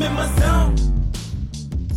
I'm in my zone.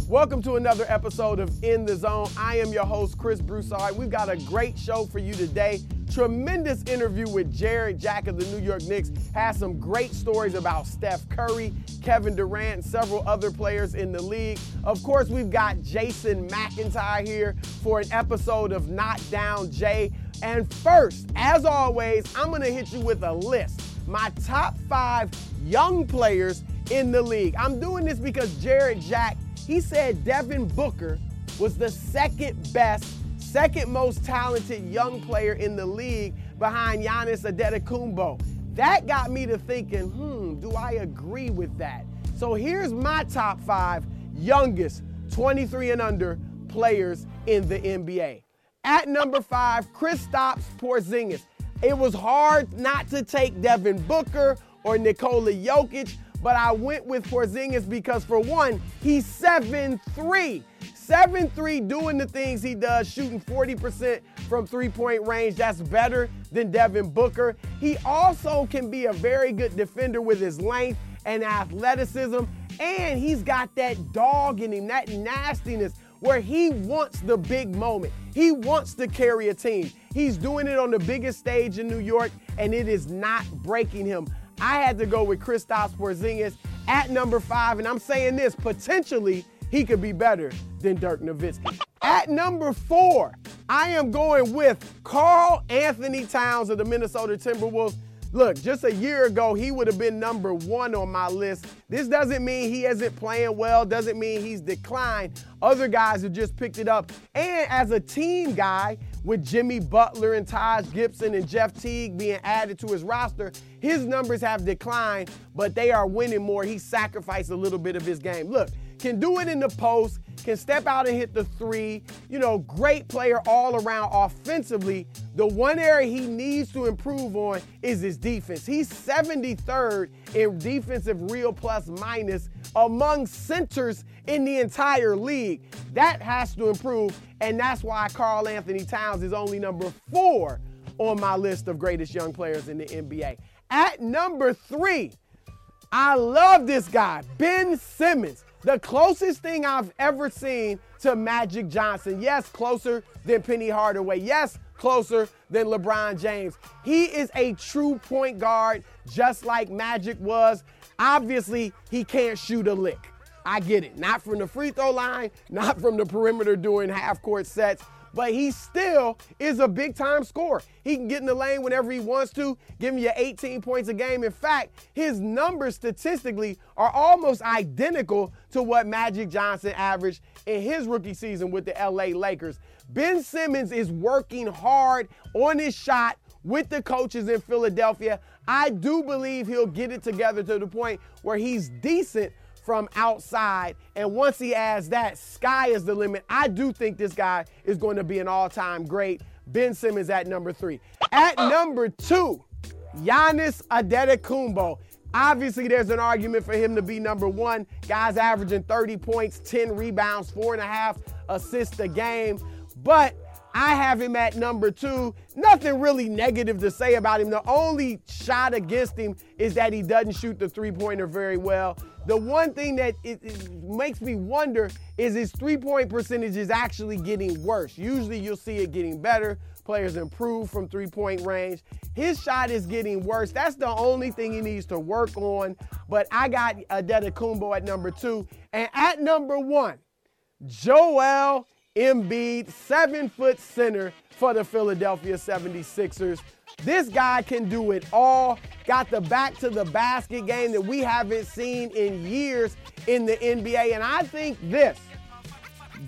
Welcome to another episode of In the Zone. I am your host, Chris Broussard. We've got a great show for you today. Tremendous interview with Jarrett Jack of the New York Knicks. Has some great stories about Steph Curry, Kevin Durant, several other players in the league. Of course, we've got Jason McIntyre here for an episode of Knock Down Jay. And first, as always, I'm going to hit you with a list. My top five young players in the league. I'm doing this because Jarrett Jack he said Devin Booker was the second best, second most talented young player in the league behind Giannis Antetokounmpo. That got me to thinking, hmm, do I agree with that? So here's my top five youngest 23 and under players in the NBA. At number five, Kristaps Porzingis. It was hard not to take Devin Booker or Nikola Jokic, but I went with Porzingis because for one, he's 7'3". 7'3", doing the things he does, shooting 40% from three-point range. That's better than Devin Booker. He also can be a very good defender with his length and athleticism, and he's got that dog in him, that nastiness where he wants the big moment. He wants to carry a team. He's doing it on the biggest stage in New York, and it is not breaking him. I had to go with Kristaps Porzingis at number five, and I'm saying this, potentially he could be better than Dirk Nowitzki. At number four, I am going with Karl-Anthony Towns of the Minnesota Timberwolves. Look, just a year ago, he would have been number one on my list. This doesn't mean he isn't playing well, doesn't mean he's declined. Other guys have just picked it up. And as a team guy, with Jimmy Butler and Taj Gibson and Jeff Teague being added to his roster, his numbers have declined, but they are winning more. He sacrificed a little bit of his game. Look, can do it in the post, can step out and hit the three. You know, great player all around offensively. The one area he needs to improve on is his defense. He's 73rd in defensive real plus minus among centers in the entire league. That has to improve, and that's why Karl-Anthony Towns is only number four on my list of greatest young players in the NBA. At number three, I love this guy, Ben Simmons. The closest thing I've ever seen to Magic Johnson. Yes, closer than Penny Hardaway. Yes, closer than LeBron James. He is a true point guard, just like Magic was. Obviously, he can't shoot a lick. I get it. Not from the free throw line, not from the perimeter doing half court sets, but he still is a big time scorer. He can get in the lane whenever he wants to, give you 18 points a game. In fact, his numbers statistically are almost identical to what Magic Johnson averaged in his rookie season with the LA Lakers. Ben Simmons is working hard on his shot with the coaches in Philadelphia. I do believe he'll get it together to the point where he's decent from outside. And once he adds that, sky is the limit. I do think this guy is going to be an all time great. Ben Simmons at number three. At number two, Giannis Antetokounmpo. Obviously, there's an argument for him to be number one. Guys averaging 30 points, 10 rebounds, four and a half assists a game. But I have him at number two. Nothing really negative to say about him. The only shot against him is that he doesn't shoot the three pointer very well. The one thing that it, it makes me wonder is his three point percentage is actually getting worse. Usually you'll see it getting better. Players improve from three point range. His shot is getting worse. That's the only thing he needs to work on. But I got Antetokounmpo at number two. And at number one, Joel Embiid, seven foot center for the Philadelphia 76ers. This guy can do it all. Got the back to the basket game that we haven't seen in years in the NBA. And I think this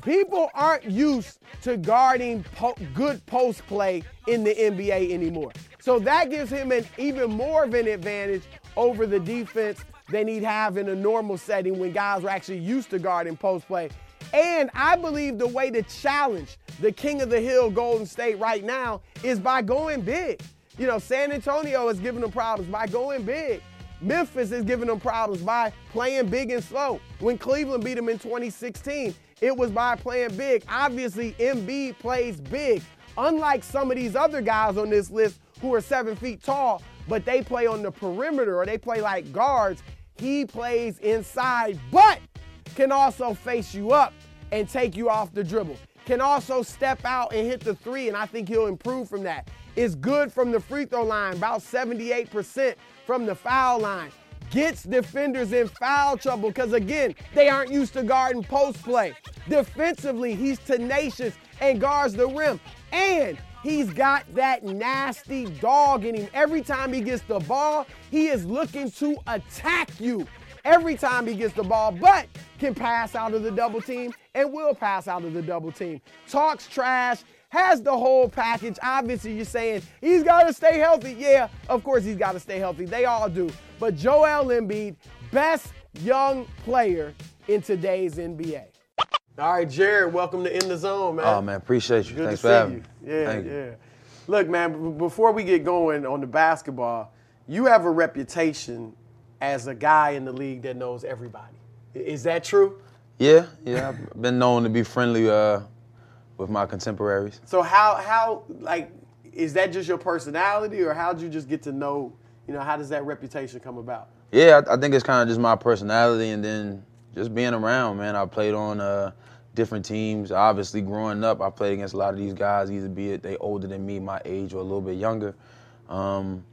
people aren't used to guarding po- good post play in the NBA anymore. So that gives him an even more of an advantage over the defense than he'd have in a normal setting when guys were actually used to guarding post play. And I believe the way to challenge the king of the hill, Golden State, right now is by going big. You know, San Antonio is giving them problems by going big. Memphis is giving them problems by playing big and slow. When Cleveland beat them in 2016, it was by playing big. Obviously, Embiid plays big. Unlike some of these other guys on this list who are seven feet tall, but they play on the perimeter or they play like guards, he plays inside, but can also face you up and take you off the dribble. Can also step out and hit the three, and I think he'll improve from that. Is good from the free throw line, about 78% from the foul line. Gets defenders in foul trouble because, again, they aren't used to guarding post play. Defensively, he's tenacious and guards the rim. And he's got that nasty dog in him. Every time he gets the ball, he is looking to attack you every time he gets the ball, but can pass out of the double team and will pass out of the double team. Talks trash, has the whole package. Obviously, you're saying he's got to stay healthy. Yeah, of course he's got to stay healthy. They all do. But Joel Embiid, best young player in today's NBA. All right, Jarrett, welcome to In the Zone, man. Oh man, appreciate you. Good Thanks to for see having you. me. Yeah, Thank yeah. you. Look, man, before we get going on the basketball, you have a reputation as a guy in the league that knows everybody. Is that true? Yeah, yeah. I've been known to be friendly uh, with my contemporaries. So how how like is that just your personality or how'd you just get to know, you know, how does that reputation come about? Yeah, I, I think it's kind of just my personality, and then just being around, man. I played on uh, different teams. Obviously, growing up, I played against a lot of these guys. Either be it they older than me, my age, or a little bit younger. Um,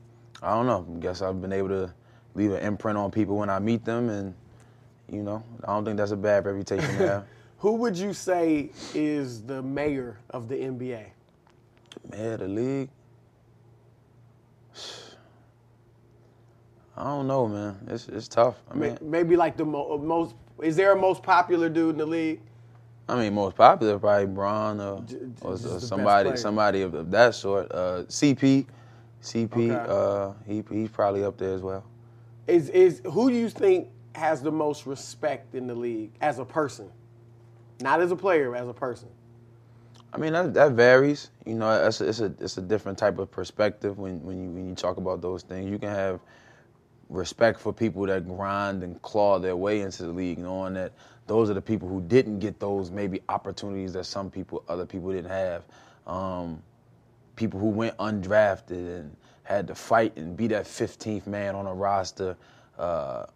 I don't know. I guess I've been able to leave an imprint on people when I meet them, and you know, I don't think that's a bad reputation to have. Who would you say is the mayor of the NBA? Man, the league. I don't know, man. It's it's tough. I mean, Maybe like the mo- most is there a most popular dude in the league? I mean, most popular probably Bron or, or, or somebody somebody of, of that sort. Uh, CP, CP, Okay. uh, he he's probably up there as well. Is is who do you think has the most respect in the league as a person? Not as a player, as a person. I mean, that, that varies. You know, it's a, it's a it's a different type of perspective when when you when you talk about those things. You can have respect for people that grind and claw their way into the league, knowing that those are the people who didn't get those maybe opportunities that some people, other people didn't have. Um, people who went undrafted and had to fight and be that 15th man on a roster uh,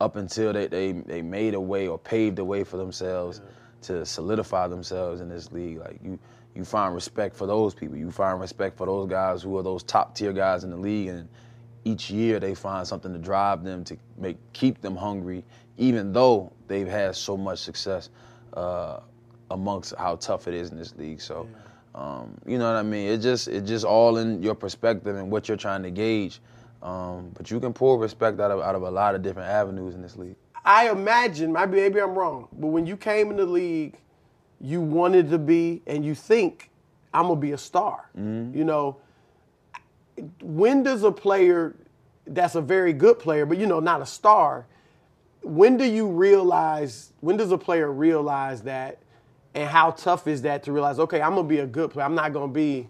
up until they, they, they made a way or paved a way for themselves to solidify themselves in this league. Like you, you find respect for those people. You find respect for those guys who are those top tier guys in the league, and each year they find something to drive them to make keep them hungry, even though they've had so much success uh, amongst how tough it is in this league. So, um, you know what I mean? It just it just all in your perspective and what you're trying to gauge. Um, but you can pull respect out of out of a lot of different avenues in this league. I imagine, maybe I'm wrong, but when you came in the league, you wanted to be, and you think I'm gonna be a star. Mm-hmm. You know, when does a player that's a very good player, but you know, not a star, when do you realize, when does a player realize that, and how tough is that to realize, okay, I'm gonna be a good player, I'm not gonna be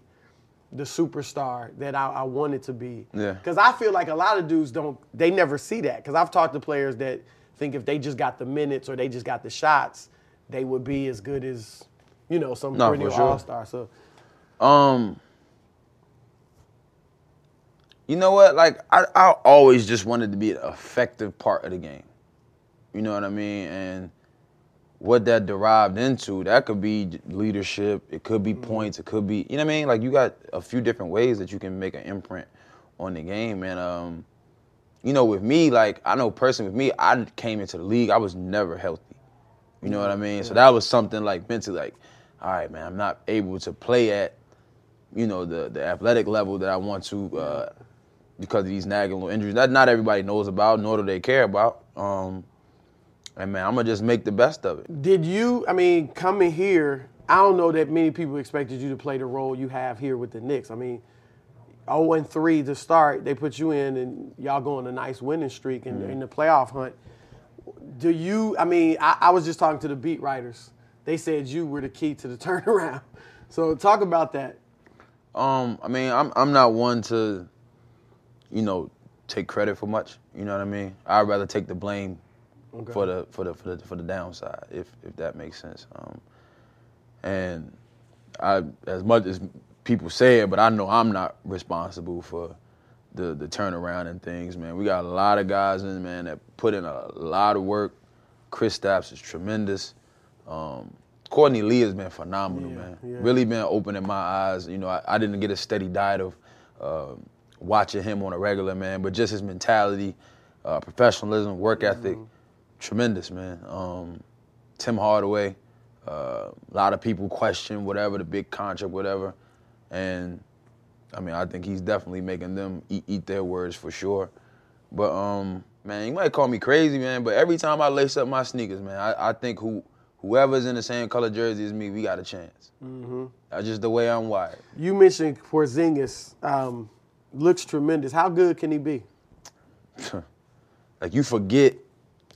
the superstar that I, I wanted to be. Yeah. Because I feel like a lot of dudes don't, they never see that. Because I've talked to players that think if they just got the minutes or they just got the shots, they would be as good as, you know, some No, perennial sure. all star. So Um, you know what? Like I, I always just wanted to be an effective part of the game. You know what I mean? And what that derived into, that could be leadership, it could be points, it could be, you know what I mean? Like you got a few different ways that you can make an imprint on the game. And um, you know, with me, like I know personally with me, I came into the league, I was never healthy. You know what I mean? So that was something like mentally like, all right, man, I'm not able to play at, you know, the the athletic level that I want to uh, because of these nagging little injuries that not everybody knows about, nor do they care about. Um, and man, I'm gonna just make the best of it. Did you? I mean, coming here, I don't know that many people expected you to play the role you have here with the Knicks. I mean, 0 and 3 to start, they put you in, and y'all go on a nice winning streak in, in the playoff hunt. Do you? I mean, I, I was just talking to the beat writers. They said you were the key to the turnaround. So talk about that. Um, I mean, I'm I'm not one to, you know, take credit for much. You know what I mean? I'd rather take the blame Okay. for the for the for the for the downside, if if that makes sense. Um, and I, as much as people say it, but I know I'm not responsible for the the turnaround and things, man. We got a lot of guys in, man, that put in a lot of work. Kristaps is tremendous. Um, Courtney Lee has been phenomenal, Yeah, man. yeah. Really been opening my eyes. You know, I, I didn't get a steady diet of uh, watching him on a regular, man, but just his mentality, uh, professionalism, work ethic, tremendous, man. Um, Tim Hardaway, uh, a lot of people question whatever the big contract, whatever, and I mean, I think he's definitely making them eat, eat their words for sure. But um, man, you might call me crazy, man, but every time I lace up my sneakers, man, I, I think who whoever's in the same color jersey as me, we got a chance. Mm-hmm. That's just the way I'm wired. You mentioned Porzingis. Um, looks tremendous. How good can he be? like you forget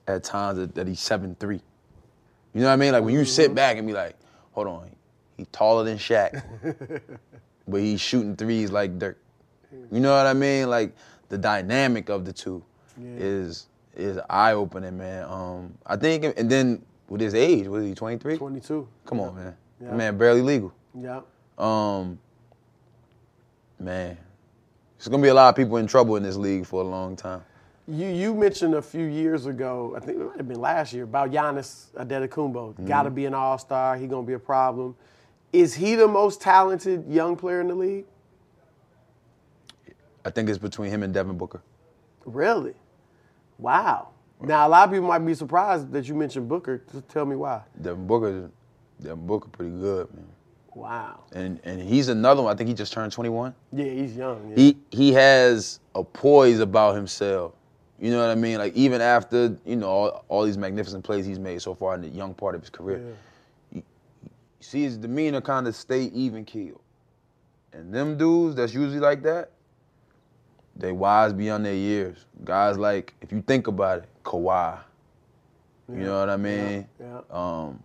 at times that, that he's seven three. You know what I mean? Like when you sit back and be like, hold on, he taller than Shaq, but he's shooting threes like Dirk. You know what I mean? Like the dynamic of the two is is eye opening, man. Um, I think, and then with his age, was he twenty three? 22. Come on, man. Yeah. Man, barely legal. Yeah. Um, man, there's gonna be a lot of people in trouble in this league for a long time. You you mentioned a few years ago, I think it might have been last year, about Giannis Antetokounmpo. Mm-hmm. Got to be an All Star. He gonna be a problem. Is he the most talented young player in the league? I think it's between him and Devin Booker. Really? Wow. Now a lot of people might be surprised that you mentioned Booker. Just tell me why. Devin Booker, Devin Booker, pretty good, man. Wow. And and he's another one. I think he just turned 21. Yeah, he's young. Yeah. He he has a poise about himself. You know what I mean? Like even after you know all, all these magnificent plays he's made so far in the young part of his career, you, you see his demeanor kind of stay even keel. And them dudes that's usually like that, they wise beyond their years. Guys like if you think about it, Kawhi. You know what I mean? yeah. Um,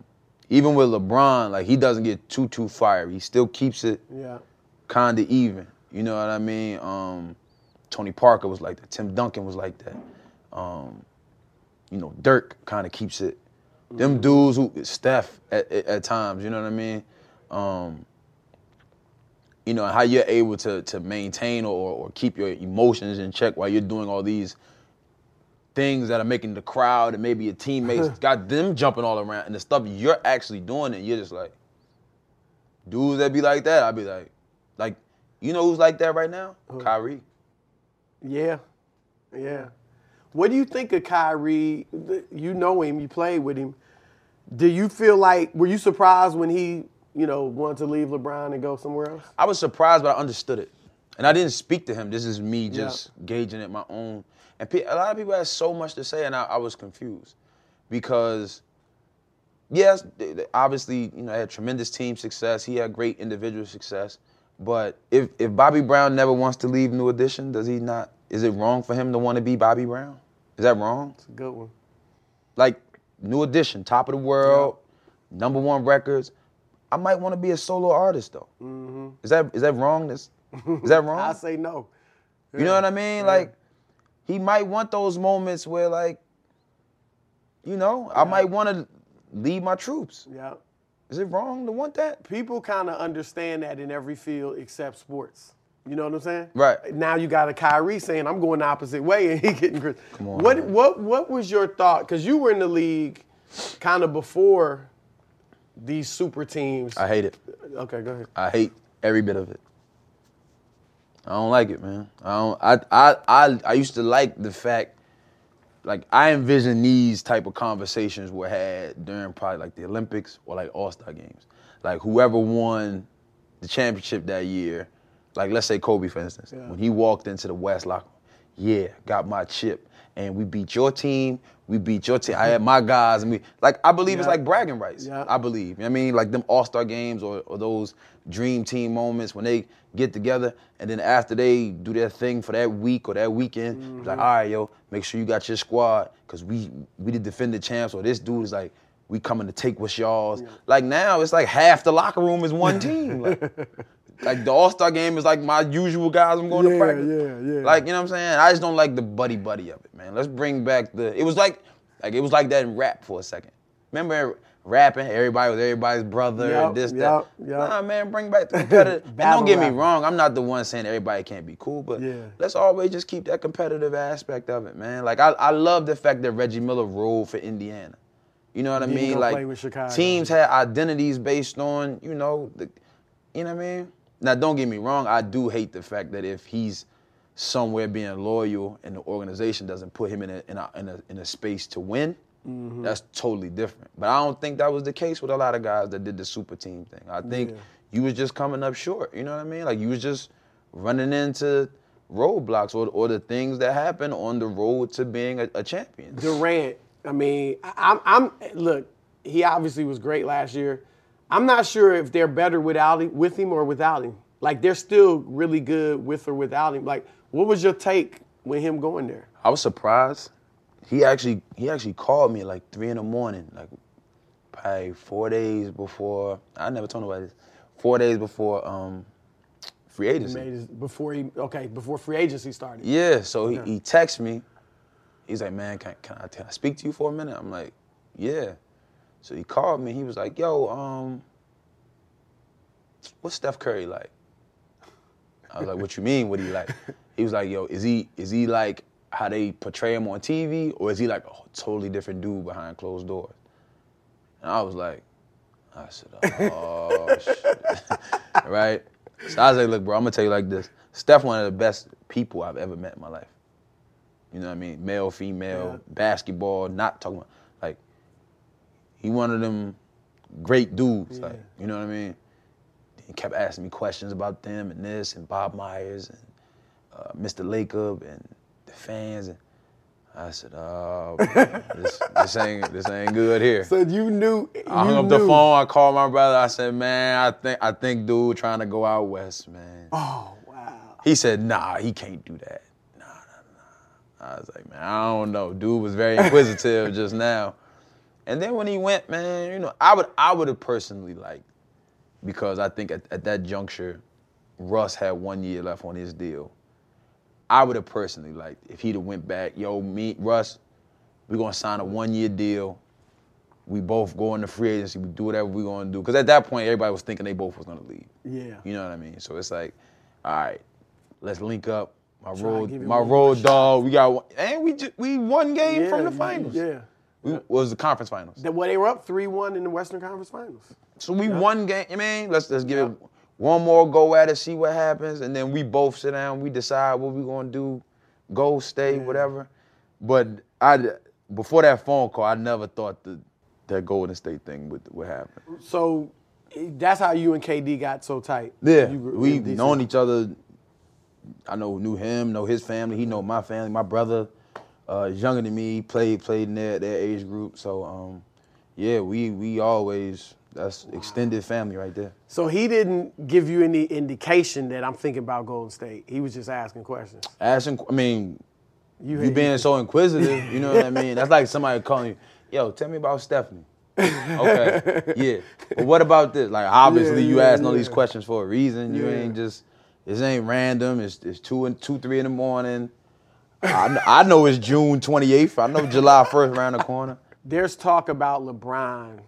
even with LeBron, like he doesn't get too too fiery. He still keeps it yeah. kind of even. You know what I mean? Um, Tony Parker was like that. Tim Duncan was like that. Um, you know, Dirk kind of keeps it. Them dudes who Steph at, at, times. You know what I mean? Um, you know how you're able to to maintain or or keep your emotions in check while you're doing all these things that are making the crowd and maybe your teammates got them jumping all around and the stuff you're actually doing and you're just like dudes that be like that, I'd be like, like, you know who's like that right now? Kyrie. Yeah, yeah. What do you think of Kyrie? You know him, you played with him. Do you feel like were you surprised when he, you know, wanted to leave LeBron and go somewhere else? I was surprised, but I understood it. And I didn't speak to him. This is me just gauging it my own. And a lot of people had so much to say, and I, I was confused because, yes, obviously, you know, had tremendous team success. He had great individual success. But if if Bobby Brown never wants to leave New Edition, does he not? Is it wrong for him to want to be Bobby Brown? Is that wrong? It's a good one. like New Edition, top of the world, number one records. I might want to be a solo artist though. Mm-hmm. Is that is that wrong? Is, is that wrong? I say no. you know what I mean? Like he might want those moments where like, you know, I might want to lead my troops. Yeah. Is it wrong to want that? People kind of understand that in every field except sports. You know what I'm saying? Right. Now you got a Kyrie saying I'm going the opposite way and he getting Chris. Come on, what man. what what was your thought? Because you were in the league kind of before these super teams. I hate it. okay, go ahead. I hate every bit of it. I don't like it, man. I don't. I I I, I used to like the fact, like I envision these type of conversations were had during probably like the Olympics or like All Star games. Like whoever won the championship that year, like let's say Kobe for instance, Yeah. when he walked into the West locker, room, yeah, got my chip, and we beat your team. We beat your team. I had my guys, and we like. I believe it's like bragging rights. Yeah. I believe. You know what I mean, like them All Star games or, or those dream team moments when they get together and then after they do their thing for that week or that weekend, Mm-hmm. like, all right, yo, make sure you got your squad because we we the defending champs or this dude is like, we coming to take what's y'all's. Like now, it's like half the locker room is one team. Like, like the All Star game is like my usual guys I'm going Yeah, to practice. yeah, yeah. Like you know what I'm saying? I just don't like the buddy buddy of it, man. Let's bring back the. It was like, like it was like that in rap for a second. Remember rapping. Everybody was everybody's brother. Yup, and this, yup, that. yup. Nah, man, bring back the competitive. don't get me wrong. I'm not the one saying everybody can't be cool, but Yeah. let's always just keep that competitive aspect of it, man. Like I, I love the fact that Reggie Miller rolled for Indiana. You know what I mean? Like teams had identities based on, you know, the, you know what I mean. Now, don't get me wrong. I do hate the fact that if he's somewhere being loyal and the organization doesn't put him in a in a in a, in a space to win, Mm-hmm. that's totally different. But I don't think that was the case with a lot of guys that did the super team thing. I think Yeah. you was just coming up short. You know what I mean? Like you was just running into roadblocks or, or the things that happen on the road to being a, a champion. Durant. I mean, I- I'm, I'm. Look, he obviously was great last year. I'm not sure if they're better without him, with him or without him. Like they're still really good with or without him. Like, what was your take with him going there? I was surprised. He actually he actually called me at like three in the morning, like probably four days before. I never told nobody this. Four days before um, free He agency. made his, before he okay before free agency started. Yeah, so he, Okay. he texts me. He's like, man, can, can, I, can I speak to you for a minute? I'm like, yeah. So he called me. He was like, yo, um, what's Steph Curry like? I was like, what you mean? What he like? He was like, yo, is he is he like how they portray him on TV, or is he like a totally different dude behind closed doors? And I was like, I said, oh shit, right? So I was like, look, bro, I'm gonna tell you like this. Steph, one of the best people I've ever met in my life. You know what I mean? Male, female, Yeah. basketball, not talking about he one of them great dudes. Like, you know what I mean? He kept asking me questions about them and this and Bob Myers and uh, Mr. Lacob and the fans. And I said, "Oh, this, this ain't this ain't good here." So you knew. I hung you up the phone. I called my brother. I said, "Man, I think I think dude trying to go out west, man." Oh wow. He said, "Nah, he can't do that." Nah, nah, nah. I was like, "Man, I don't know." Dude was very inquisitive just now. And then when he went, man, you know, I would I would have personally liked because I think at, at that juncture, Russ had one year left on his deal. I would have personally liked if he'd have went back, yo, me, Russ, we're gonna sign a one year deal. We both go into free agency. We do whatever we're gonna do. Because at that point, everybody was thinking they both was gonna leave. Yeah. You know what I mean? So it's like, all right, let's link up. My Try road, my road dog. We got one, and we we one game Yeah, from the finals. Yeah. We was the conference finals. That well, they were up three one in the Western Conference Finals. So we won game. I mean, let's let's give it one more go at it, see what happens, and then we both sit down. We decide what we're gonna do, go, stay, whatever. But I before that phone call, I never thought that that Golden State thing would would happen. So that's how you and KD got so tight. Yeah, You we in DC. known each other. I know knew him, know his family. He know my family. My brother, uh, younger than me, played played in their, their age group. So um, yeah, we we always that's extended family right there. So he didn't give you any indication that I'm thinking about Golden State. He was just asking questions. Asking, I mean, You, you being so inquisitive, you know what I mean? That's like somebody calling you, yo, tell me about Stephanie. okay, yeah. But what about this? Like, obviously, Yeah, you yeah, asking all these questions for a reason. You Yeah. ain't just, this ain't random. It's, it's two and two, three in the morning. I, I know it's June 28th. I know July 1st around the corner. There's talk about LeBron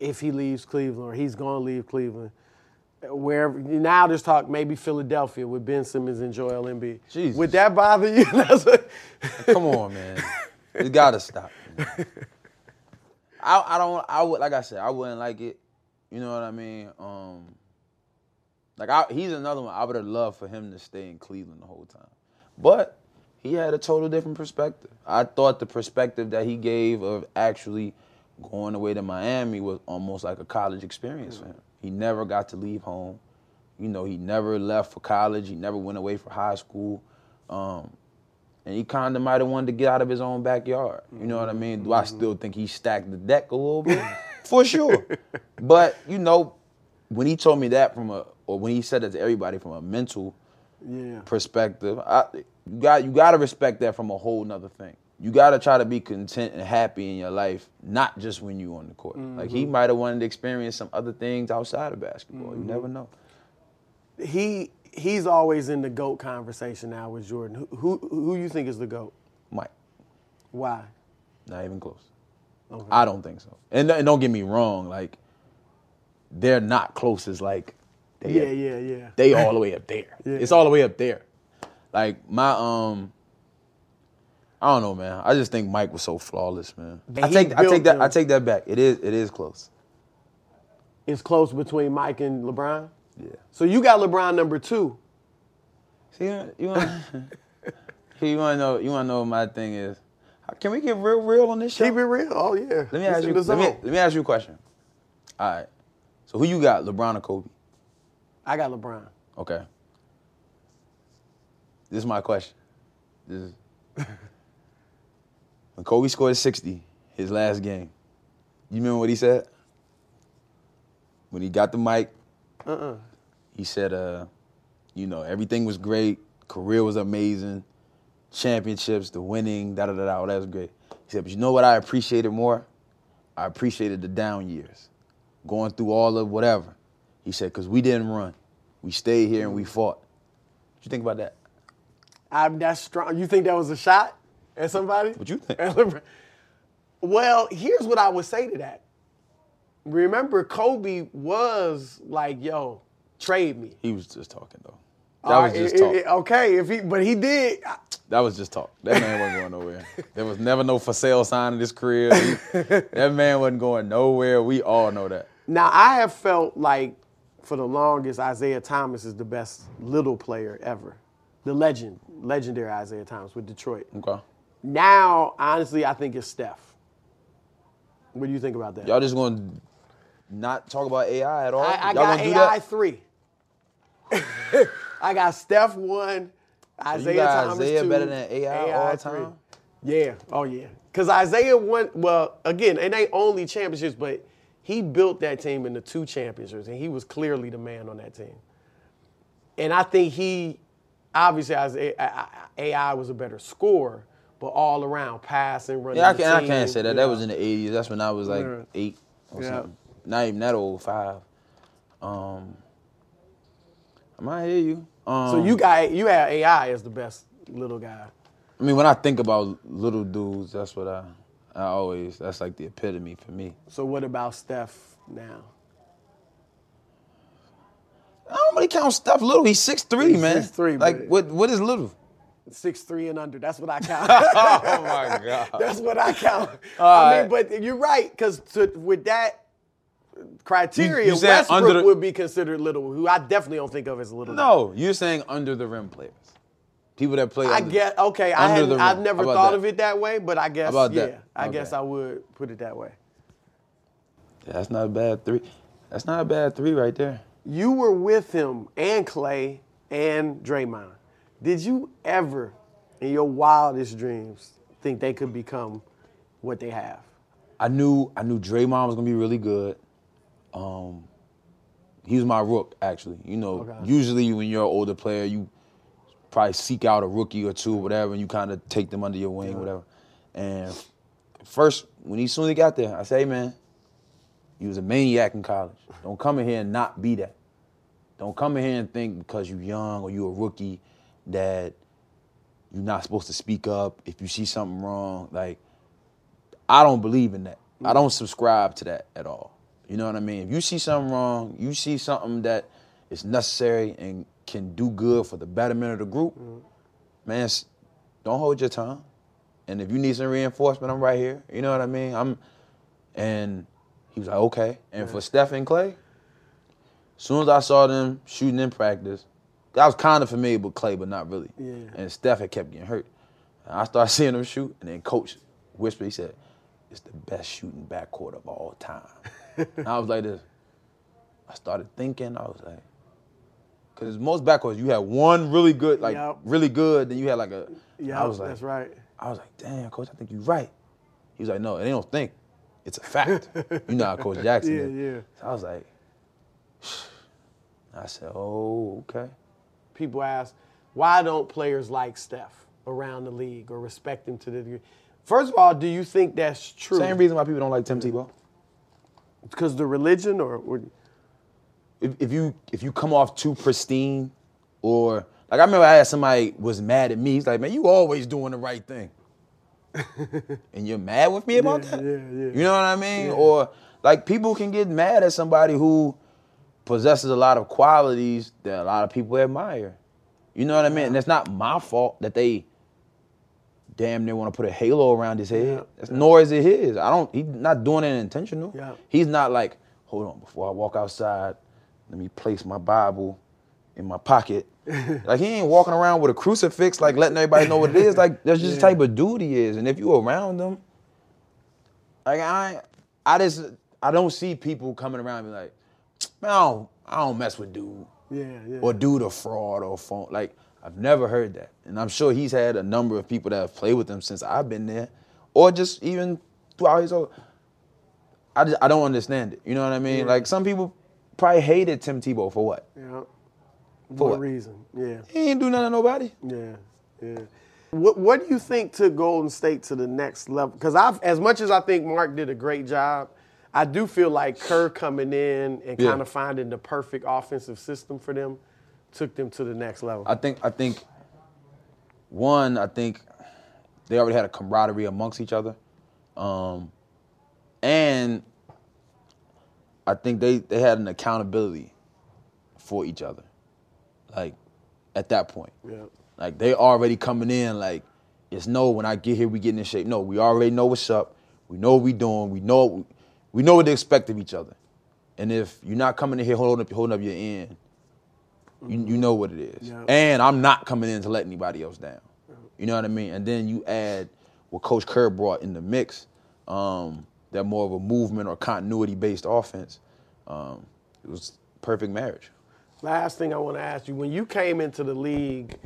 if he leaves Cleveland or he's going to leave Cleveland. Wherever now, there's talk maybe Philadelphia with Ben Simmons and Joel Embiid. Jesus. Would that bother you? Come on, man. It gotta stop. man. I, I don't. I would like I said. I wouldn't like it. You know what I mean? Um, like I, he's another one. I would have loved for him to stay in Cleveland the whole time, but he had a total different perspective. I thought the perspective that he gave of actually going away to Miami was almost like a college experience for him. He never got to leave home. You know, he never left for college. He never went away for high school. Um, and he kind of might have wanted to get out of his own backyard. You know what I mean? Do I still think he stacked the deck a little bit? For sure. But, you know, when he told me that from a, or when he said that to everybody from a mental yeah. perspective, I, you got you got to respect that from a whole nother thing. You got to try to be content and happy in your life, not just when you on the court. Like he mm-hmm. might have wanted to experience some other things outside of basketball. You never mm-hmm. know. He he's always in the goat conversation now with Jordan. Who who, who you think is the goat? Mike, Why? not even close. I don't think so. And, and don't get me wrong, like they're not close as like they Yeah, yeah, yeah. they all the way up there. Yeah. It's all the way up there. Like my um I don't know, man. I just think Mike was so flawless, man. And I take I take that I take that back. It is it is close. It's close between Mike and LeBron. Yeah. So you got LeBron number two. See, you want you want to know you want to know what my thing is. Can we get real real on this show? Keep it real. Oh yeah. Let me It's ask you. Let me, let me ask you a question. All right. So who you got, LeBron or Kobe? I got LeBron. Okay. This is my question. This is when Kobe scored 60, his last game. You remember what he said? When he got the mic, Uh-uh. he said, uh, you know, everything was great, career was amazing, championships, the winning, da da da da, all that was great. He said, but you know what I appreciated more? I appreciated the down years, going through all of whatever. He said, because we didn't run, we stayed here and we fought. What you think about that? I, that's strong. You think that was a shot at somebody? What you think? Well, here's what I would say to that. Remember, Kobe was like, "Yo, trade me." He was just talking though. That was just it- talk. it- okay, if he, but he did. that was just talk. That man wasn't going nowhere. There was never no for sale sign in his career. He- that man wasn't going nowhere. We all know that. Now, I have felt like for the longest, Isiah Thomas is the best little player ever. The legend, legendary Isiah Thomas with Detroit. Okay. Now, honestly, I think it's Steph. What do you think about that? Y'all just gonna not talk about AI at all? I, I Y'all got gonna do AI that? three. I got Steph one, Isiah got Thomas Isiah two, better than AI all three. time? Yeah, oh yeah. Cause Isiah won. Well, again, it ain't only championships, but he built that team into two championships, and he was clearly the man on that team. And I think he, obviously, Isiah, I- I- AI was a better scorer, but all around passing, running. Yeah, I, can, I can't say that. That was in the '80s. That's when I was like Yeah. eight or Yeah. something. Not even that old, five. Um, I might hear you. Um, So you got you have AI as the best little guy. I mean, when I think about little dudes, that's what I, I always. That's like the epitome for me. So what about Steph now? I don't really count Steph little. He's six three, He's man. 6'3", Like but- what? What is little? Six three and under. That's what I count. oh my god. That's what I count. All I mean, right. but you're right, because with that criteria, You- you Westbrook the- would be considered little, who I definitely don't think of as little. guy. No, you're saying under the rim players, people that play. I under- get okay. I the I've never thought that? of it that way, but I guess yeah, that? I Okay. guess I would put it that way. Yeah, that's not a bad three. That's not a bad three right there. You were with him and Clay and Draymond. Did you ever, in your wildest dreams, think they could become what they have? I knew I knew Draymond was gonna be really good. Um, he was my rook, actually. You know, Okay. usually when you're an older player, you probably seek out a rookie or two, or whatever, and you kind of take them under your wing, whatever. And first, when he soon as he got there, I say, "Hey, man, you was a maniac in college. Don't come in here and not be that. Don't come in here and think because you're young or you're a rookie that you're not supposed to speak up if you see something wrong. Like, I don't believe in that. I don't subscribe to that at all. You know what I mean? If you see something wrong, you see something that is necessary and can do good for the betterment of the group, man, don't hold your tongue. And if you need some reinforcement, I'm right here. You know what I mean? I'm, and he was like, okay. And for Steph and Clay, as soon as I saw them shooting in practice, I was kind of familiar with Clay, but not really. Yeah. And Steph had kept getting hurt. And I started seeing them shoot, and then coach whispered, he said, it's the best shooting backcourt of all time. and I was like this. I started thinking, I was like, because most backcourts, you had one really good, like Yep. really good, then you had like a. Yeah, I was like, that's right. I was like, damn, coach, I think you're right. He was like, no, they don't think. It's a fact. you know how Coach Jackson Yeah, is. yeah. So I was like, I said, oh, okay. People ask, why don't players like Steph around the league or respect him to the degree? First of all, do you think that's true? Same reason why people don't like Tim Tebow. Because the religion or, or If, if you if you come off too pristine, or like I remember I had somebody was mad at me. He's like, man, you always doing the right thing. and you're mad with me about Yeah, that. yeah, yeah. You know what I mean? Or like people can get mad at somebody who possesses a lot of qualities that a lot of people admire. You know what I mean? And it's not my fault that they damn near want to put a halo around his head. Yeah. Nor is it his. I don't. He's not doing it intentional. Yeah. He's not like, hold on, before I walk outside, let me place my Bible in my pocket. like he ain't walking around with a crucifix, like letting everybody know what it is. Like that's just the type of dude he is. And if you around him, like I, I just I don't see people coming around and be like, man, I don't, I don't mess with dude Yeah, yeah. or dude a fraud or phone. Like I've never heard that, and I'm sure he's had a number of people that have played with him since I've been there, or just even throughout his whole. I just I don't understand it. You know what I mean? Yeah. Like some people probably hated Tim Tebow for what? yeah. For what? reason? Yeah. He ain't do nothing to nobody. Yeah, yeah. What What do you think took Golden State to the next level? Because I've, as much as I think Mark did a great job, I do feel like Kerr coming in and Yeah. kind of finding the perfect offensive system for them took them to the next level. I think I think one, I think they already had a camaraderie amongst each other. Um, and I think they, they had an accountability for each other. Like at that point. yeah, Like they already coming in like it's no when I get here we getting in shape. No, we already know what's up. We know what we doing. We know we know what to expect of each other. And if you're not coming in here holding up holding up your end, you, you know what it is. Yeah. And I'm not coming in to let anybody else down. You know what I mean? And then you add what Coach Kerr brought in the mix, um, that more of a movement or continuity based offense. Um, it was perfect marriage. Last thing I want to ask you: When you came into the league,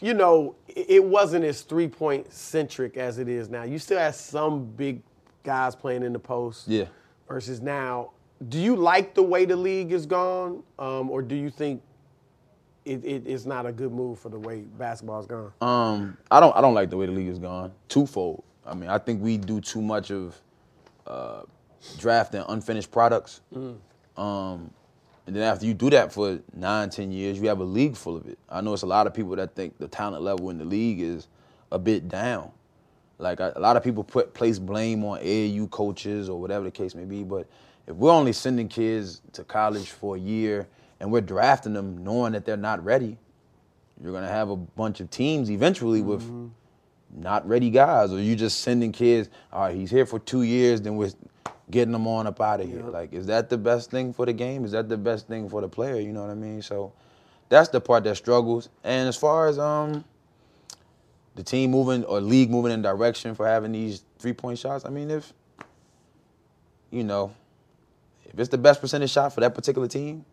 you know it wasn't as three point centric as it is now. You still had some big guys playing in the post. Yeah. Versus now, do you like the way the league is gone, um, or do you think it, it, it's not a good move for the way basketball's gone? Um, I don't I don't like the way the league is gone. Twofold. I mean, I think we do too much of uh, drafting unfinished products. Um, and then after you do that for nine, ten years, you have a league full of it. I know it's a lot of people that think the talent level in the league is a bit down. Like a a lot of people put place blame on AAU coaches or whatever the case may be, but if we're only sending kids to college for a year and we're drafting them knowing that they're not ready, you're gonna have a bunch of teams eventually with mm-hmm. not ready guys, or you just sending kids. All right, he's here for two years, then we're getting them on up out of here. Like, is that the best thing for the game? Is that the best thing for the player? You know what I mean? So that's the part that struggles. And as far as um the team moving or league moving in direction for having these three point shots, I mean, if you know, if it's the best percentage shot for that particular team,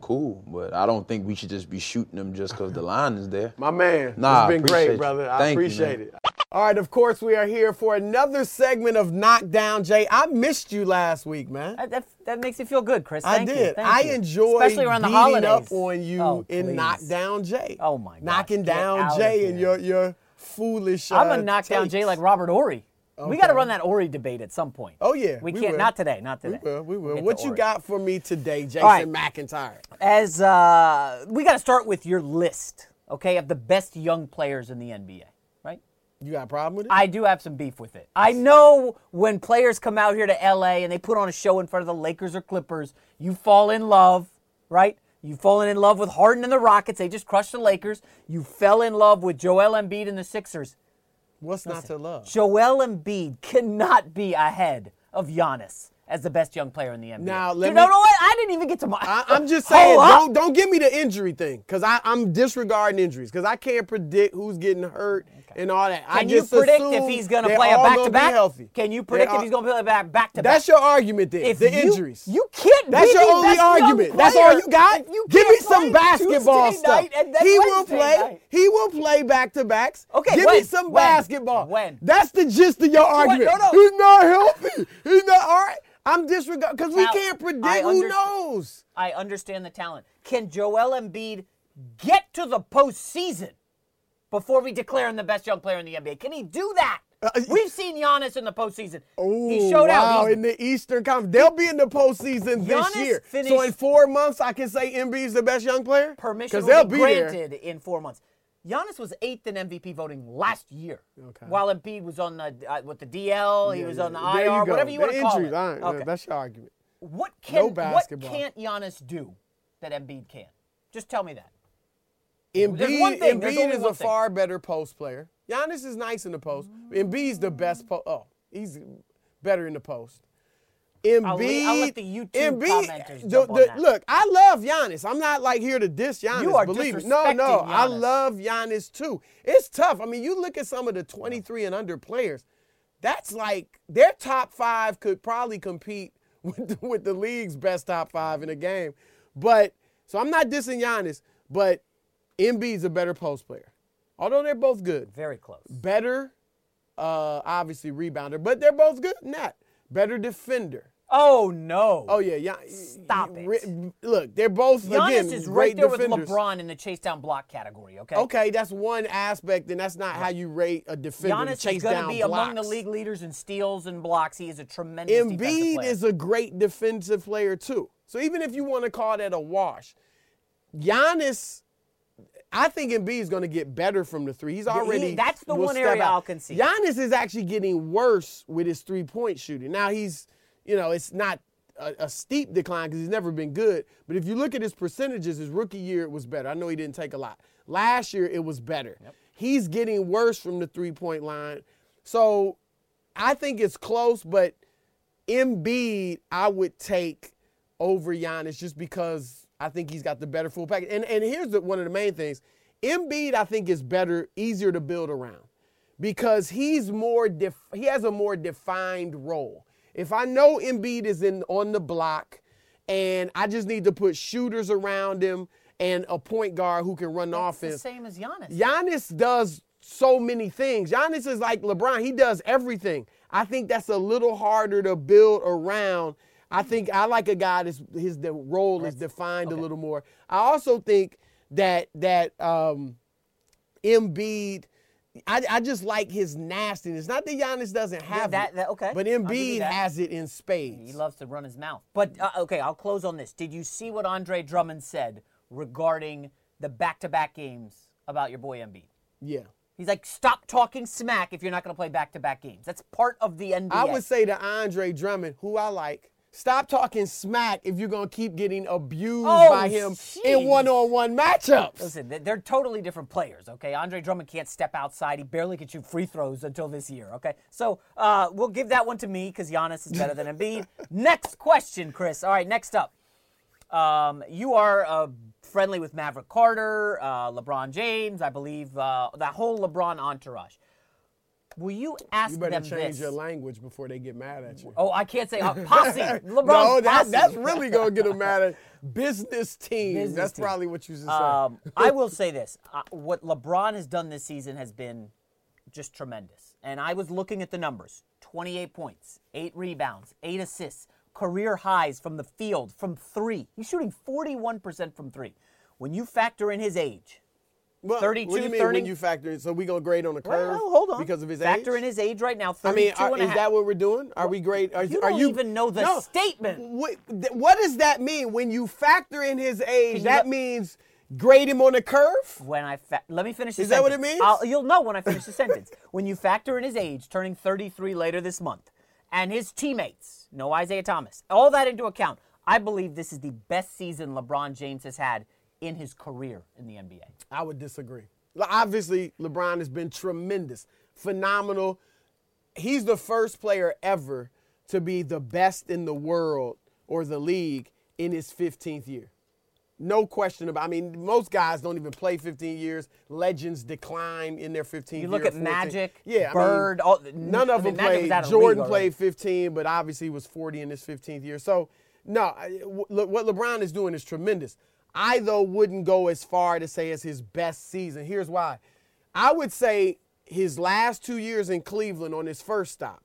cool. But I don't think we should just be shooting them just because the line is there. My man, Nah, it's been great, you. brother. I Thank you, appreciate man. it. All right, of course, we are here for another segment of Knockdown Jay. I missed you last week, man. That, that, that makes you feel good, Chris. I Thank you, did. thank I you. enjoyed especially around the holidays. up on you Oh, in please. Knockdown Jay. Oh, my gosh. Knocking Get down Jay and your your foolish. I'm uh, a knockdown Jay like Robert Horry. We got to run that Horry debate at some point. Oh yeah, we, we can't. will. Not today. Not We today. will. We will. What you Horry. got for me today, Jason right. McIntyre? As uh, we got to start with your list, okay, of the best young players in the NBA? You got a problem with it? I do have some beef with it. I know when players come out here to LA and they put on a show in front of the Lakers or Clippers, you fall in love, right? You've fallen in love with Harden and the Rockets. They just crushed the Lakers. You fell in love with Joel Embiid and the Sixers. What's not to love? Joel Embiid cannot be ahead of Giannis as the best young player in the NBA. Now, let Dude, me- no, no, what? I didn't even get to my. I, I'm just saying, don't don't give me the injury thing, because I'm disregarding injuries, because I can't predict who's getting hurt and all that. I Can you predict if he's going to play a back to back? Can you predict are- if he's going to play back back to back? That's your argument then. If the you, injuries. You can't. That's your only argument. That's all you got. you Give me some basketball stuff. night and then He will play. He will play back to backs. Okay, Give me some basketball. When? That's the gist of your argument. No, no. He's not healthy. He's not all right. I'm disregarding because we can't predict. Who knows? I understand the talent. Can Joel Embiid get to the postseason before we declare him the best young player in the NBA? Can he do that? Uh, We've seen Giannis in the postseason. Oh, he showed wow, out. He's- in the Eastern Conference. They'll be in the postseason this Giannis year. finished- so in four months, I can say is the best young player? permission will be be there. granted in four months. Giannis was eighth in MVP voting last year. Okay. While Embiid was on the uh, with the DL, he Yeah, was yeah. on the There IR, go. whatever you The want to call it. all right, yeah, okay. That's your argument. What can what basketball. can't Giannis do that Embiid can? Just tell me that. Embiid, thing. Embiid is a thing. far better post player. Giannis is nice in the post. Embiid's the best post. Oh, he's better in the post. Embiid, I'll le- I'll let the YouTube Embiid, commenters the- the- Look, I love Giannis. I'm not like here to diss Giannis. You are believe me. No, no, disrespecting I love Giannis too. It's tough. I mean, you look at some of the 23 and under players. That's like their top five could probably compete with the, with the league's best top five in a game. But so I'm not dissing Giannis, but Embiid's a better post player. Although they're both good. Very close. Better, uh, obviously rebounder, but they're both good in that. Better defender. Oh no. Oh yeah, yeah. Stop it. Re- Look, they're both Giannis again is right there defenders. with LeBron in the chase down block category. Okay. Okay, that's one aspect, and that's not how you rate a defender. Giannis is going to be among the league leaders in steals and blocks. He is a tremendous defensive Embiid is a great defensive player too. So even if you want to call that a wash, Giannis, I think Embiid is going to get better from the three. He's already that's the one area out. I'll concede. Giannis is actually getting worse with his three point shooting. Now he's, you know, it's not a, a steep decline because he's never been good. But if you look at his percentages, his rookie year it was better. I know he didn't take a lot. Last year it was better. He's getting worse from the three point line. So I think it's close, but Embiid, I would take over Giannis just because I think he's got the better full package. And and here's the, one of the main things: Embiid, I think, is better, easier to build around because he's more def- he has a more defined role. If I know Embiid is in on the block, and I just need to put shooters around him and a point guard who can run the It's the offense. same as Giannis. Giannis does so many things. Giannis is like LeBron. He does everything. I think that's a little harder to build around. I think I like a guy that's his the role is defined a little more. I also think that that um, Embiid. I, I just like his nastiness. Not that Giannis doesn't have that- it, that- okay. but I'll give you Embiid has it in spades. He loves to run his mouth. But uh, okay, I'll close on this. Did you see what Andre Drummond said regarding the back-to-back games about your boy Embiid? yeah. He's like, stop talking smack if you're not going to play back-to-back games. That's part of the NBA. I would say to Andre Drummond, who I like, stop talking smack if you're gonna keep getting abused Oh, by him in one-on-one matchups. Listen, they- they're totally different players, okay? Andre Drummond can't step outside. He barely can shoot free throws until this year, okay? So uh, we'll give that one to me because Giannis is better than Embiid. next question, Chris. All right, next up. Um, you are uh, friendly with Maverick Carter, uh, LeBron James, I believe, uh, that whole LeBron entourage. Will you ask You better them change this? your language before they get mad at you. Oh, I can't say uh, posse. LeBron no, that, posse. that's really gonna get them mad at business team. Business that's team. probably what you should say. Um, I will say this: uh, what LeBron has done this season has been just tremendous. And I was looking at the numbers: 28 points, eight rebounds, eight assists, career highs from the field, from three. He's shooting 41% from three. When you factor in his age, Well, 32, What do you mean 30 when you factor in? So we gonna grade on the curve well, hold on, because of his factor age? Factor in his age right now. I mean, are, and a is half. that what we're doing? Are we grade? Are, You are don't you even know the No. statement. What, what does that mean when you factor in his age? That means grade him on the curve. when I fa- let me finish. The Is that what it means? I'll, you'll know when I finish the sentence. When you factor in his age, turning 33 later this month, and his teammates, no Isaiah Thomas, all that into account, I believe this is the best season LeBron James has had in his career in the NBA. I would disagree. Obviously, LeBron has been tremendous, phenomenal. He's the first player ever to be the best in the world or the league in his 15th year. No question about. I mean, most guys don't even play 15 years. Legends decline in their 15th year. You look at 14. Magic, yeah, I Bird, mean, all- none of mean, them was played. of Jordan played 15, but obviously he was 40 in his 15th year. So, no, I- what LeBron is doing is tremendous. I, though, wouldn't go as far to say it's his best season. Here's why. I would say his last two years in Cleveland on his first stop,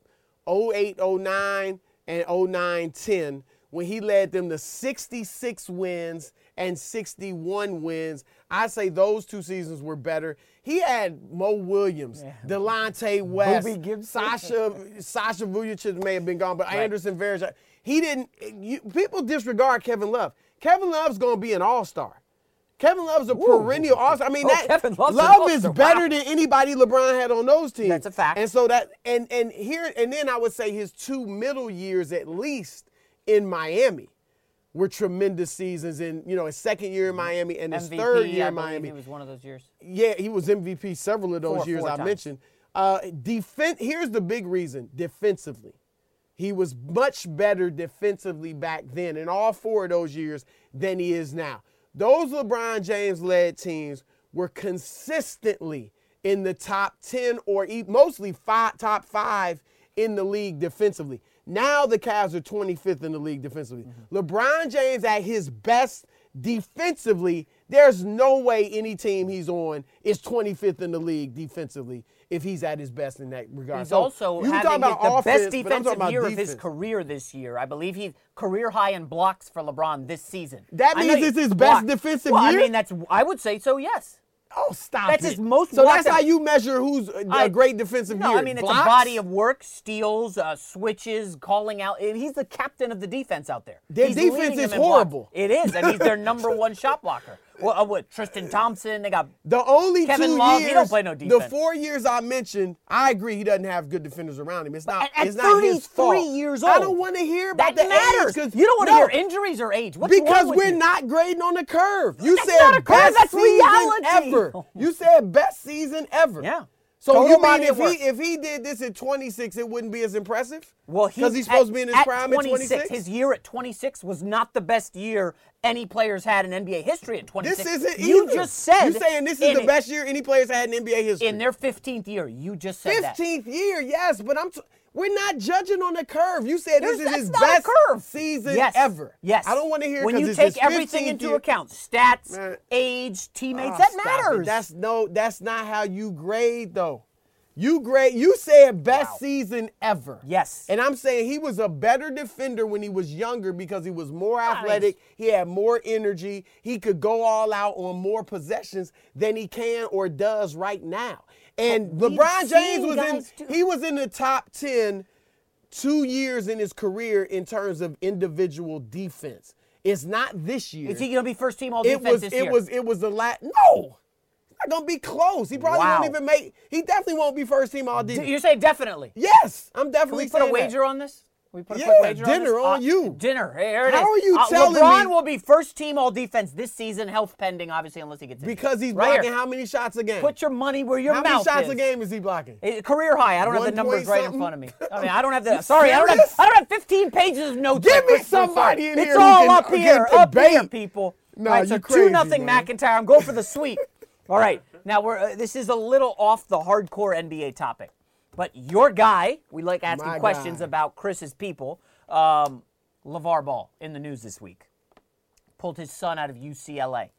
08 09 and 09 10, when he led them to 66 wins and 61 wins. I say those two seasons were better. He had Mo Williams, Delonte West. Sasha Sasha Vujacic may have been gone, but Anderson Varejao. He didn't. You, people disregard Kevin Love. Kevin Love's going to be an all star. Kevin Love's a perennial all star. I mean, Oh, that Love is better Wow. than anybody LeBron had on those teams. That's a fact. And so that and and here and then I would say his two middle years at least in Miami were tremendous seasons. In you know his second year in Miami and his MVP, third year in Miami. He was one of those years. Yeah, he was MVP several of those Four- years four I times. mentioned. Uh, defen- Here's the big reason: defensively, he was much better defensively back then in all four of those years than he is now. Those LeBron James led teams were consistently in the top ten or mostly five, top five in the league defensively. Now the Cavs are 25th in the league defensively. Mm-hmm. LeBron James at his best defensively, there's no way any team he's on is 25th in the league defensively if he's at his best in that regard. He's So, also you having about the offense, best but I'm talking defensive year of his career this year. I believe he's career high in blocks for LeBron this season. That means it's his best defensive well, year? I mean, that's I would say so. Yes. Oh, stop That's it. his most So that's how you measure who's a, I- great defensive No, year. I mean it's Blocks? a body of work, steals, uh, switches, calling out. He's the captain of the defense out there. Their He's defense is in blocks. horrible. It is, and he's their number one shot blocker. Well, uh, what Tristan Thompson? They got The only Kevin two Love, he years, don't play no the four years I mentioned, I agree he doesn't have good defenders around him. It's not. at, at it's not his 33 fault. years old. I don't want to hear about that the matters. age 'cause- you don't want to no, hear injuries or age. What's because we're you? not grading on the curve. You That's said curve, best that's season ever. You said best season ever. Yeah. So Total you mean if he if he did this at 26, it wouldn't be as impressive? Well, because he's supposed to be in his at prime 26, at 26. His year at 26 was not the best year any players had in NBA history at 26. this isn't You either. just said You're saying this is the best year any players had in NBA history. in their 15th year. You just said that. 15th year, yes, but I'm. T- we're not judging on the curve. You said There's- this is his best curve. season yes. ever. Yes. I don't want to hear when you take everything into year. account, stats, Man. age, teammates. Oh, that stop it. matters. That's no. That's not how you grade though. You great. You said best Wow. season ever. Yes. And I'm saying he was a better defender when he was younger because he was more Nice. athletic. He had more energy. He could go all out on more possessions than he can or does right now. And But LeBron James was in. He was in the top ten two years in his career in terms of individual defense. It's not this year. Is he going to be first team all it defense was this it year? was it was the last no. It's not gonna be close. He probably Wow. won't even make he definitely won't be first team all defense. You say definitely. Yes, I'm Can definitely we put a saying that. wager on this? We put a Yeah, quick wager dinner on, on this? you. dinner. Hey, Here it How is. are you Uh, telling LeBron me- will be first team all defense this season, health pending, obviously, unless he gets injured. Because he's Right blocking here. how many shots a game? Put your money where your how mouth is. How many shots is. a game is he blocking? Eh, Career high. I don't have the numbers right in front of me. I mean, I don't have the. Sorry, I don't have. I don't have 15 pages of notes. Give me somebody in it's here who all can- up here, up here, people. No, right, so two nothing man. McIntyre. I'm going for the sweep. all right, now we're. Uh, this is a little off the hardcore NBA topic, but your guy. We like asking My questions guy. about Chris's people. Um, LeVar Ball in the news this week pulled his son out of UCLA.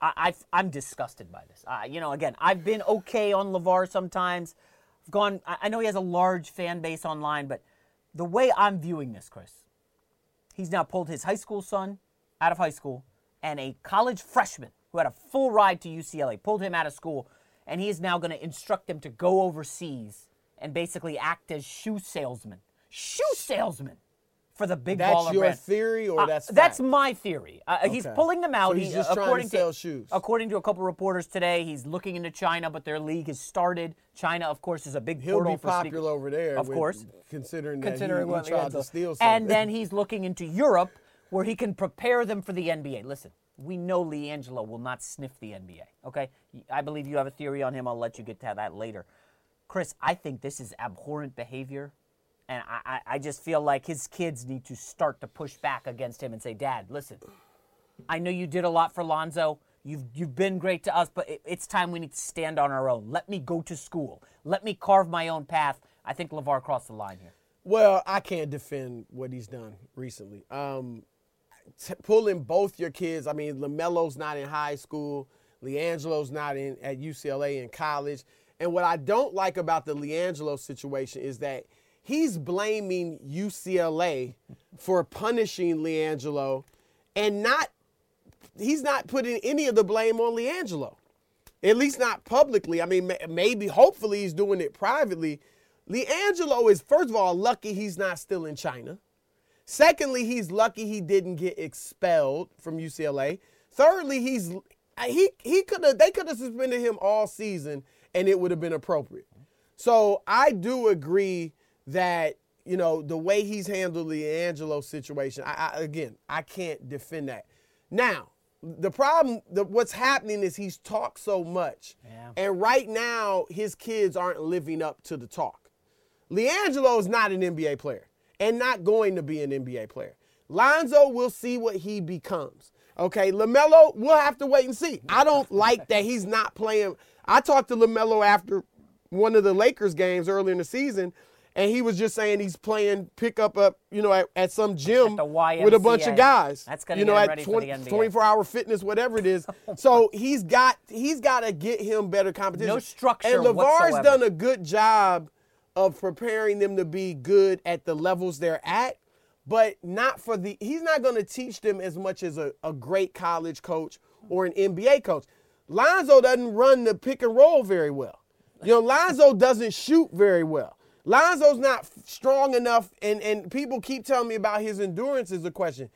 I, I, am disgusted by this. Uh, you know, again, I've been okay on LeVar sometimes. I've gone, I, I know he has a large fan base online, but the way I'm viewing this, Chris, he's now pulled his high school son out of high school and a college freshman who had a full ride to UCLA, pulled him out of school, and he is now going to instruct him to go overseas and basically act as shoe salesman. Shoe salesman for the big That's baller your brand. theory or Uh, that's that's my theory. Uh, He's pulling them out. So he's He- just trying to according sell shoes. According to a couple reporters today, he's looking into China, but their league has started. China, of course, is a big He'll portal be for popular sneakers. over there. Of with- course. considering that Considering he, what he tried to steal something. And then he's looking into Europe, where he can prepare them for the NBA. Listen, we know LiAngelo will not sniff the NBA. Okay, I believe you have a theory on him. I'll let you get to that later. Chris, I think this is abhorrent behavior, and I, I, just feel like his kids need to start to push back against him and say, "Dad, listen, I know you did a lot for Lonzo. You've you've been great to us, but it, it's time we need to stand on our own. Let me go to school. Let me carve my own path." I think Levar crossed the line here. Well, I can't defend what he's done recently. Um, t- pulling both your kids. I mean, LaMelo's not in high school. LiAngelo's not in at UCLA in college. And what I don't like about the LiAngelo situation is that he's blaming UCLA for punishing LiAngelo and not he's not putting any of the blame on LiAngelo. At least not publicly. I mean, maybe, hopefully, he's doing it privately. LiAngelo is, first of all, lucky he's not still in China. Secondly, he's lucky he didn't get expelled from UCLA. Thirdly, he's he he could have they could have suspended him all season and it would have been appropriate. So I do agree that you know the way he's handled the Angelo situation. I, I again I can't defend that. Now the problem, the, what's happening is he's talked so much, Yeah. and right now his kids aren't living up to the talk. LiAngelo is not an NBA player and not going to be an NBA player. Lonzo, we'll see what he becomes. Okay, LaMelo, we'll have to wait and see. I don't like that he's not playing. I talked to LaMelo after one of the Lakers games early in the season, and he was just saying he's playing pickup up, you know, at, at some gym At with a bunch of guys. That's gonna you know, at ready for 20 the NBA. 24 hour fitness, whatever it is. Oh so he's got he's got to get him better competition. No structure And LeVar's whatsoever. done a good job of preparing them to be good at the levels they're at, but not for the. He's not going to teach them as much as a, a great college coach or an NBA coach. Lonzo doesn't run the pick and roll very well. You know, Lonzo doesn't shoot very well. Lonzo's not strong enough, and, and people keep telling me about his endurance is a question.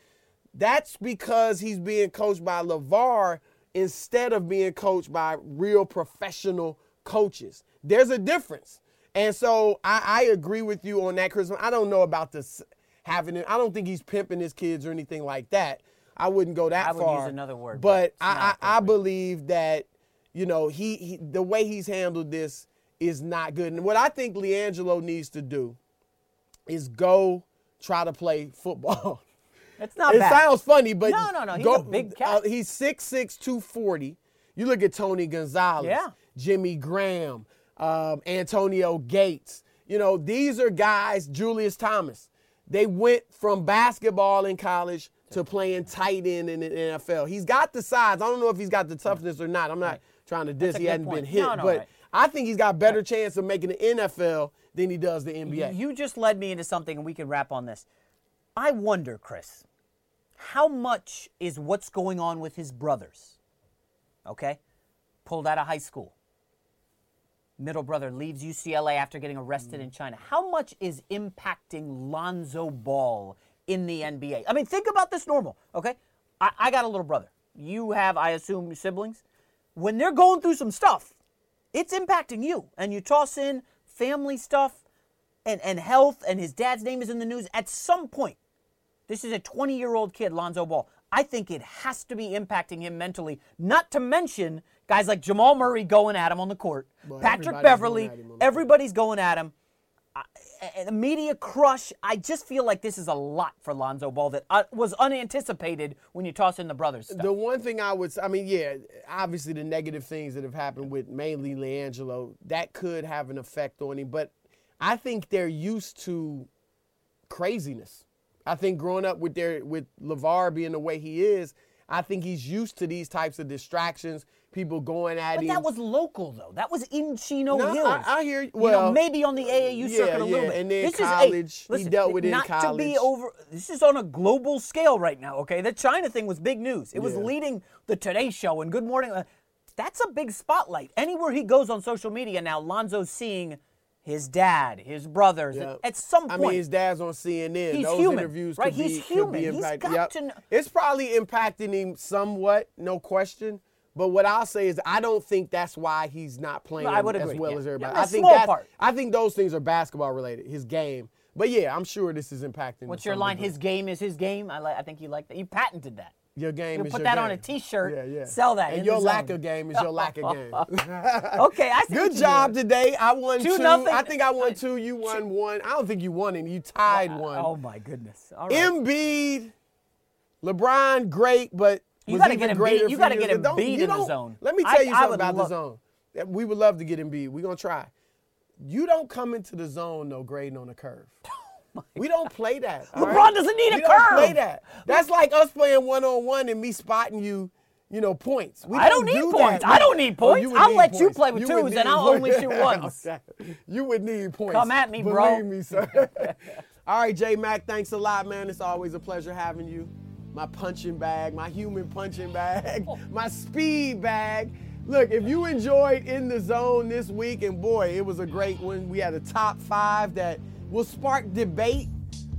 That's because he's being coached by LeVar instead of being coached by real professional coaches. There's a difference. And so I, I agree with you on that, Chris. I don't know about this having it. I don't think he's pimping his kids or anything like that. I wouldn't go that I would far. use another word, but But I, I, I believe that, you know, he, he the way he's handled this is not good. And what I think LiAngelo needs to do is go try to play football. It's not bad. it bad. sounds funny, but No, no, no, he's go- a big cat. uh, he's 6'6", 240. You look at Tony Gonzalez, Yeah. Jimmy Graham, um, Antonio Gates. You know, these are guys, Julius Thomas. They went from basketball in college to playing tight end in the NFL. He's got the size. I don't know if he's got the toughness or not. I'm not trying to diss. He hadn't point. been hit, No, no, but right. I think he's got better chance of making the NFL than he does the NBA. You just led me into something, and we can wrap on this. I wonder, Chris, how much is what's going on with his brothers? Okay? Pulled out of high school. Middle brother leaves UCLA after getting arrested mm. in China. How much is impacting Lonzo Ball in the NBA? I mean, think about this normal, okay? I, I got a little brother. You have, I assume, siblings. When they're going through some stuff, it's impacting you. And you toss in family stuff and, and health, and his dad's name is in the news. At some point, this is a 20 year old kid, Lonzo Ball. I think it has to be impacting him mentally, not to mention guys like Jamal Murray going at him on the court, Patrick everybody's Beverley, going at him on the court. everybody's going at him. I- the media crush. I just feel like this is a lot for Lonzo Ball that uh, was unanticipated when you toss in the brothers stuff. The one thing I would, I mean, yeah, obviously the negative things that have happened with mainly LiAngelo, that could have an effect on him. But I think they're used to craziness. I think growing up with their with LeVar being the way he is, I think he's used to these types of distractions, people going at him. but him. that was local though. That was in Chino No, Hills. I- I hear you. you know, Well, maybe on the AAU yeah, circuit a little yeah, bit. and then this college, is he hey, listen, dealt with it in not to be over. This is on a global scale right now. Okay, the China thing was big news. It was Yeah. leading the Today Show and Good Morning. uh, That's a big spotlight. Anywhere he goes on social media now, Lonzo's seeing his dad, his brothers. Yeah. At some point, I mean, his dad's on CNN. He's Those human, interviews right? could be, He's could be human. He's got Yep. to kn- It's probably impacting him somewhat, no question. But what I'll say is, I don't think that's why he's not playing would as well yeah. as everybody. Yeah, I think that, part. I think those things are basketball related. His game, but yeah, I'm sure this is impacting. what's your line? His game is his game. I, li- I think you like that. You patented that. Your game You is put your that game. on a T-shirt, Yeah, yeah. sell that And your lack zone. of game is your lack of game. Okay, I see. Good job did. today. I won Two two. nothing. I think I won uh, two. You won one. I don't think you won any. You tied one. Oh my goodness. All right. Embiid, LeBron, great, but You gotta get Embiid- greater you gotta get ago. Don't- Embiid in the zone. Let me tell you I something about the zone. That We would love to get Embiid. We're gonna try. You don't come into the zone no grading on a curve. Oh we don't play that. LeBron right? doesn't need a we don't play that. That's like us playing one on one and me spotting you. You know points. We I don't need do points. I don't need Oh, points. would I'll need let you play with You twos, and I'll points. only shoot ones. You would need points. Come at me, Believe bro. me, sir. All right, J Mac, thanks a lot, man. It's always a pleasure having you. My punching bag, my human punching bag, my speed bag. Look, if you enjoyed In the Zone this week, and boy, it was a great one. We had a top five that will spark debate.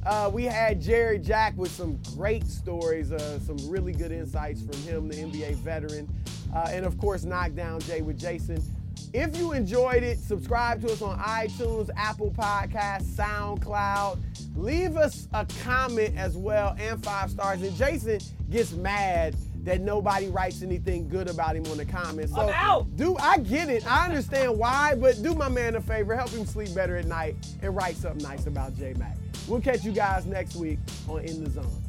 Uh, we had Jarrett Jack with some great stories, uh, some really good insights from him, the NBA veteran. Uh, and of course, Knockdown Jay with Jason. If you enjoyed it, subscribe to us on iTunes, Apple Podcasts, SoundCloud. Leave us a comment as well and five stars. And Jason gets mad that nobody writes anything good about him on the comments. So I'm out. do I get it? I understand why, but do my man a favor, help him sleep better at night and write something nice about J Mac. We'll catch you guys next week on In the Zone.